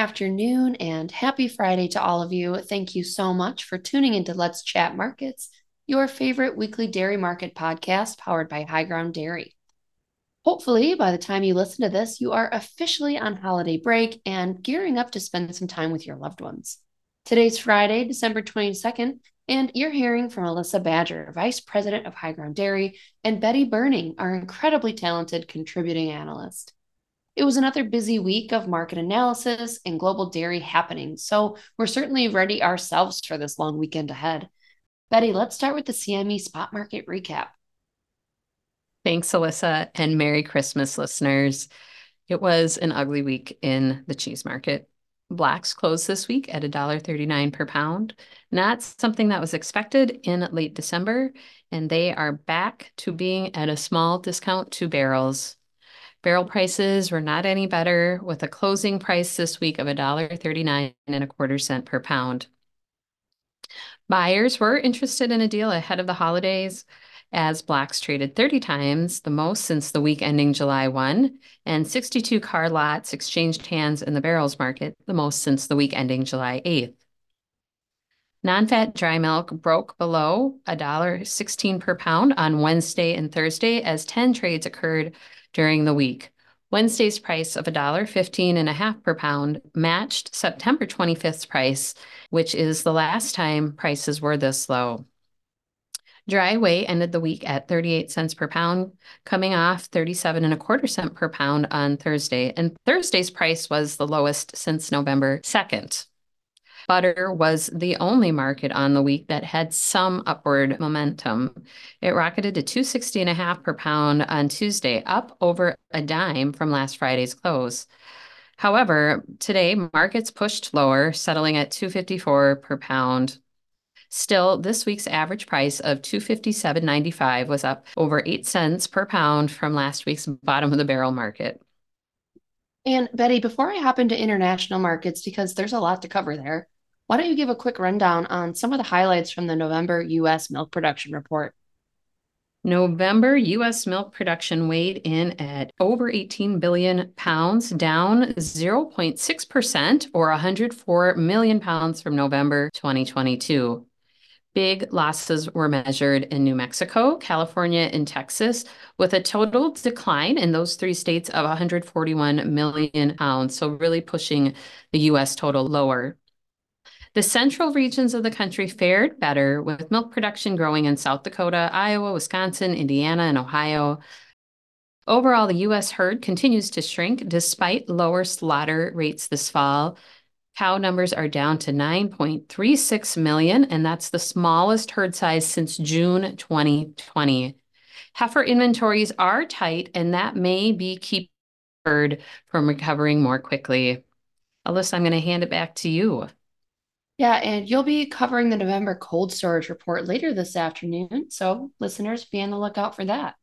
afternoon and happy Friday to all of you. Thank you so much for tuning into Let's Chat Markets, your favorite weekly dairy market podcast powered by High Ground Dairy. Hopefully, by the time you listen to this, you are officially on holiday break and gearing up to spend some time with your loved ones. Today's Friday, December 22nd, and you're hearing from Alyssa Badger, Vice President of High Ground Dairy, and Betty Berning, our incredibly talented contributing analyst. It was another busy week of market analysis and global dairy happenings, so we're certainly ready ourselves for this long weekend ahead. Betty, let's start with the CME spot market recap. Thanks, Alyssa, and Merry Christmas, listeners. It was an ugly week in the cheese market. Blocks closed this week at $1.39 per pound. Not something that was expected in late December, and they are back to being at a small discount to barrels. Barrel prices were not any better, with a closing price this week of $1.39 and a quarter cent per pound. Buyers were interested in a deal ahead of the holidays as blocks traded 30 times, the most since the week ending July 1, and 62 car lots exchanged hands in the barrels market, the most since the week ending July 8th. Non-fat dry milk broke below $1.16 per pound on Wednesday and Thursday as 10 trades occurred during the week. Wednesday's price of $1.15 and a half per pound matched September 25th's price, which is the last time prices were this low. Dry whey ended the week at 38 cents per pound, coming off 37 and a quarter cent per pound on Thursday. And Thursday's price was the lowest since November 2nd. Butter was the only market on the week that had some upward momentum. It rocketed to 260 and a half per pound on Tuesday, up over a dime from last Friday's close. However, today markets pushed lower, settling at 254 per pound Still, this week's average price of 257.95 was up over 8 cents per pound from last week's bottom of the barrel market. And Betty, before I hop into international markets, because there's a lot to cover there, why don't you give a quick rundown on some of the highlights from the November US milk production report? November US milk production weighed in at over 18 billion pounds, down 0.6% or 104 million pounds from November 2022. Big losses were measured in New Mexico, California, and Texas, with a total decline in those three states of 141 million pounds. So, really pushing the US total lower. The central regions of the country fared better, with milk production growing in South Dakota, Iowa, Wisconsin, Indiana, and Ohio. Overall, the U.S. herd continues to shrink despite lower slaughter rates this fall, Cow numbers are down to 9.36 million, and that's the smallest herd size since June 2020. Heifer inventories are tight, and that may be keeping herd from recovering more quickly. Alyssa, I'm going to hand it back to you. Yeah, and you'll be covering the November cold storage report later this afternoon. So, listeners, be on the lookout for that.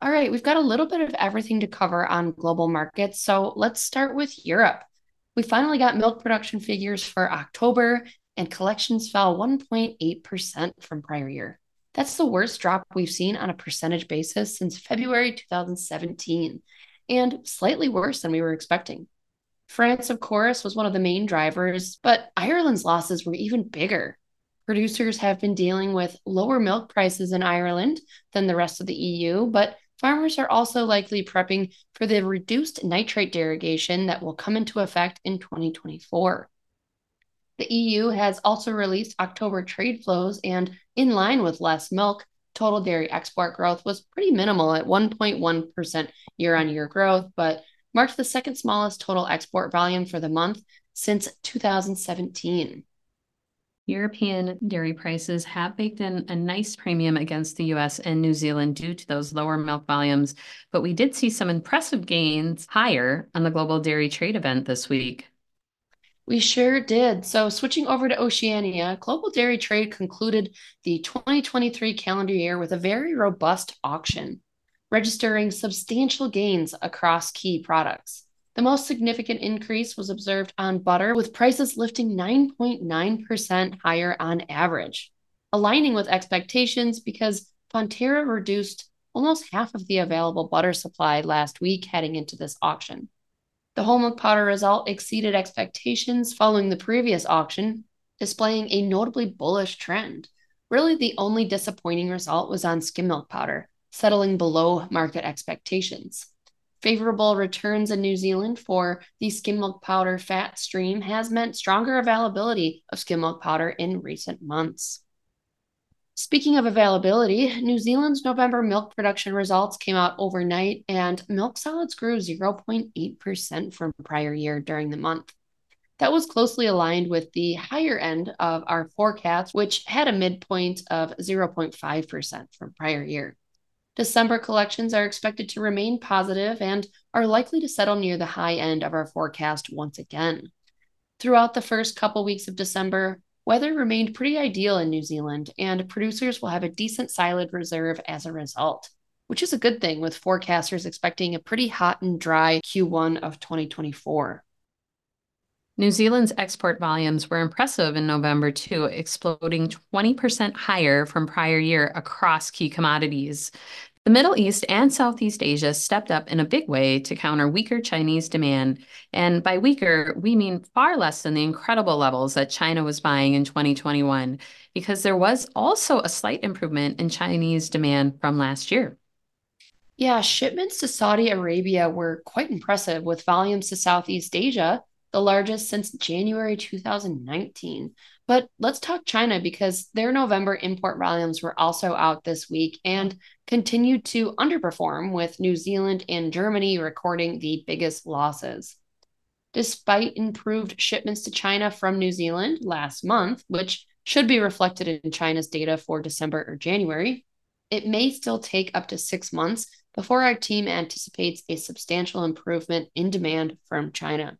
All right, we've got a little bit of everything to cover on global markets. So, let's start with Europe. We finally got milk production figures for October, and collections fell 1.8% from prior year. That's the worst drop we've seen on a percentage basis since February 2017, and slightly worse than we were expecting. France, of course, was one of the main drivers, but Ireland's losses were even bigger. Producers have been dealing with lower milk prices in Ireland than the rest of the EU, but farmers are also likely prepping for the reduced nitrate derogation that will come into effect in 2024. The EU has also released October trade flows, and in line with less milk, total dairy export growth was pretty minimal at 1.1% year on year growth, but marked the second smallest total export volume for the month since 2017. European dairy prices have baked in a nice premium against the US and New Zealand due to those lower milk volumes, but we did see some impressive gains higher on the global dairy trade event this week. We sure did. So, switching over to Oceania, global dairy trade concluded the 2023 calendar year with a very robust auction, registering substantial gains across key products. The most significant increase was observed on butter, with prices lifting 9.9% higher on average, aligning with expectations because Fonterra reduced almost half of the available butter supply last week heading into this auction. The whole milk powder result exceeded expectations following the previous auction, displaying a notably bullish trend. Really, the only disappointing result was on skim milk powder, settling below market expectations. Favorable returns in New Zealand for the skim milk powder fat stream has meant stronger availability of skim milk powder in recent months. Speaking of availability, New Zealand's November milk production results came out overnight, and milk solids grew 0.8% from prior year during the month. That was closely aligned with the higher end of our forecast, which had a midpoint of 0.5% from prior year. December collections are expected to remain positive and are likely to settle near the high end of our forecast once again. Throughout the first couple weeks of December, Weather remained pretty ideal in New Zealand, and producers will have a decent silage reserve as a result, which is a good thing with forecasters expecting a pretty hot and dry Q1 of 2024. New Zealand's export volumes were impressive in November too, exploding 20% higher from prior year across key commodities. The Middle East and Southeast Asia stepped up in a big way to counter weaker Chinese demand. And by weaker, we mean far less than the incredible levels that China was buying in 2021, because there was also a slight improvement in Chinese demand from last year. Yeah, shipments to Saudi Arabia were quite impressive, with volumes to Southeast Asia, the largest since January 2019. But let's talk China because their November import volumes were also out this week and continued to underperform, with New Zealand and Germany recording the biggest losses. Despite improved shipments to China from New Zealand last month, which should be reflected in China's data for December or January, it may still take up to six months before our team anticipates a substantial improvement in demand from China.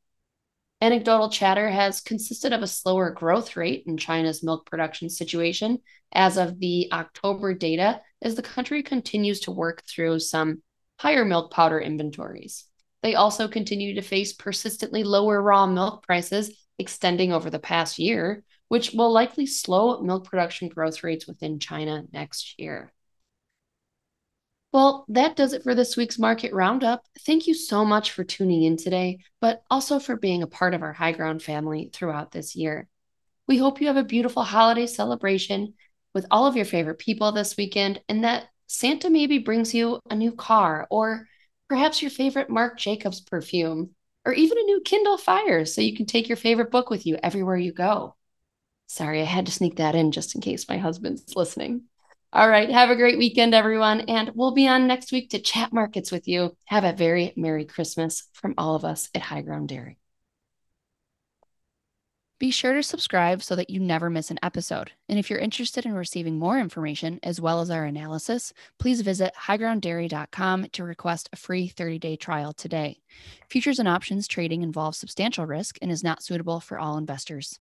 Anecdotal chatter has consisted of a slower growth rate in China's milk production situation as of the October data, as the country continues to work through some higher milk powder inventories. They also continue to face persistently lower raw milk prices extending over the past year, which will likely slow milk production growth rates within China next year. Well, that does it for this week's market roundup. Thank you so much for tuning in today, but also for being a part of our High Ground family throughout this year. We hope you have a beautiful holiday celebration with all of your favorite people this weekend and that Santa maybe brings you a new car or perhaps your favorite Marc Jacobs perfume or even a new Kindle Fire so you can take your favorite book with you everywhere you go. Sorry, I had to sneak that in just in case my husband's listening. All right. Have a great weekend, everyone. And we'll be on next week to chat markets with you. Have a very Merry Christmas from all of us at High Ground Dairy. Be sure to subscribe so that you never miss an episode. And if you're interested in receiving more information as well as our analysis, please visit highgrounddairy.com to request a free 30 day trial today. Futures and options trading involves substantial risk and is not suitable for all investors.